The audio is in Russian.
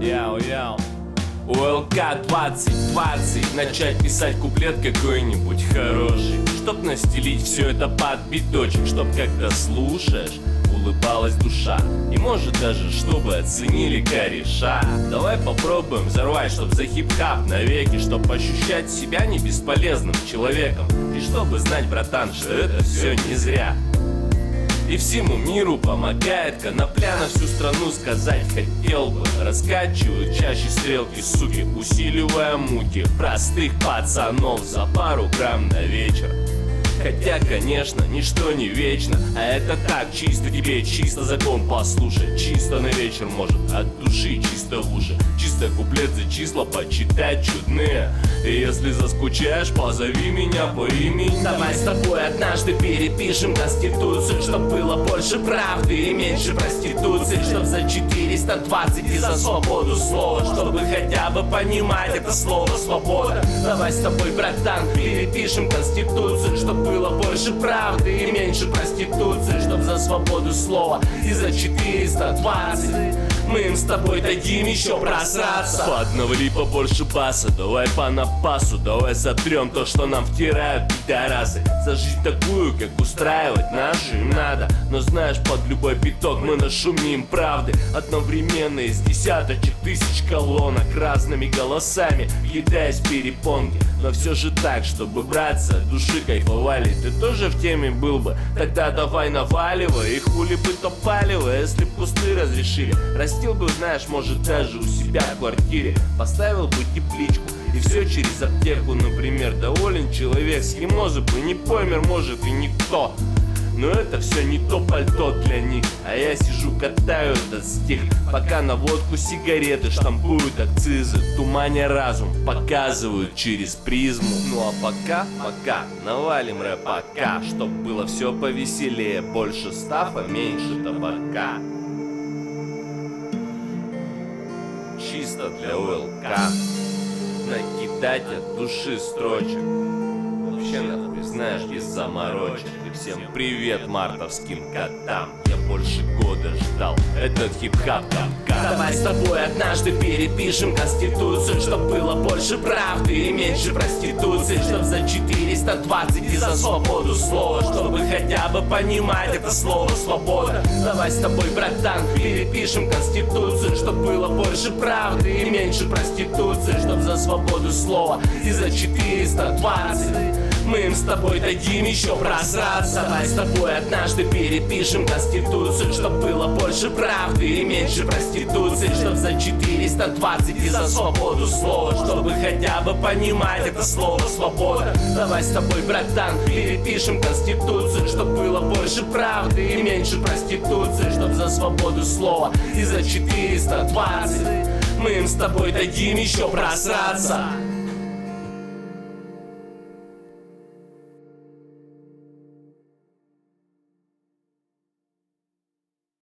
Яу-яу УЛК 2020 Начать писать куплет какой-нибудь хороший. Чтоб настелить все это под биточек. Чтоб когда слушаешь улыбалась душа. И может даже, чтобы оценили кореша. Давай попробуем взорвать, чтоб за хип-хап навеки. Чтоб ощущать себя не бесполезным человеком. И чтобы знать, братан, что это все не зря и всему миру помогает конопля на всю страну сказать хотел бы. Раскачиваю чаще стрелки, суки, усиливая муки. Простых пацанов за пару грамм на вечер Хотя, конечно, ничто не вечно. А это так, чисто тебе, чисто закон. Послушать Чисто на вечер, может, от души, чисто уши. Чисто куплет за числа почитать чудные. И если заскучаешь, позови меня по имени. Давай с тобой однажды перепишем конституцию Чтоб было больше правды и меньше проституции. Чтоб за 420 и за свободу слова Чтобы хотя бы понимать это слово свобода Давай с тобой, братан, перепишем конституцию Чтоб было больше правды и меньше проституции Чтоб за свободу слова и за 420 Мы им с тобой дадим еще просраться. Подновли побольше баса, давай по напасу Давай сотрем то, что нам втирают пидорасы. За жизнь такую, как устраивать нашу им надо. Но знаешь, любой биток мы нашумим правды Одновременно из десяточек тысяч колонок Разными голосами, въедаясь в перепонки. Но все же так, чтобы браться души кайфовали. Ты тоже в теме был бы, тогда давай наваливай И хули бы то палево, если б кусты разрешили. Растил бы, знаешь, может даже у себя в квартире. Поставил бы тепличку и все через аптеку, например. Доволен человек с бы не помер, может и никто но это все не то пальто для них. А я сижу, катаю этот стих Пока на водку сигареты штампуют акцизы Туманя разум, показывают через призму. Ну а пока, пока, навалим рэпака Чтоб было все повеселее. Больше стафа, меньше табака. Чисто для УЛК. Накидать от души строчек Вообще нахуй, знаешь, без заморочек. И всем привет мартовским котам Я больше года ждал этот хип-хап. Давай с тобой однажды перепишем конституцию Чтоб было больше правды и меньше проституции. Чтоб за 420 и за свободу слова Чтобы хотя бы понимать это слово свобода Давай с тобой, братан, перепишем конституцию Чтоб было больше правды и меньше проституции. Чтоб за свободу слова и за 420 мы им с тобой дадим еще просраться Давай с тобой однажды перепишем конституцию Чтоб было больше правды и меньше проституции. Чтоб за 420 и за свободу слова Чтобы хотя бы понимать это слово свобода Давай с тобой, братан, перепишем конституцию Чтоб было больше правды и меньше проституции. Чтоб за свободу слова и за 420 Мы им с тобой дадим еще просраться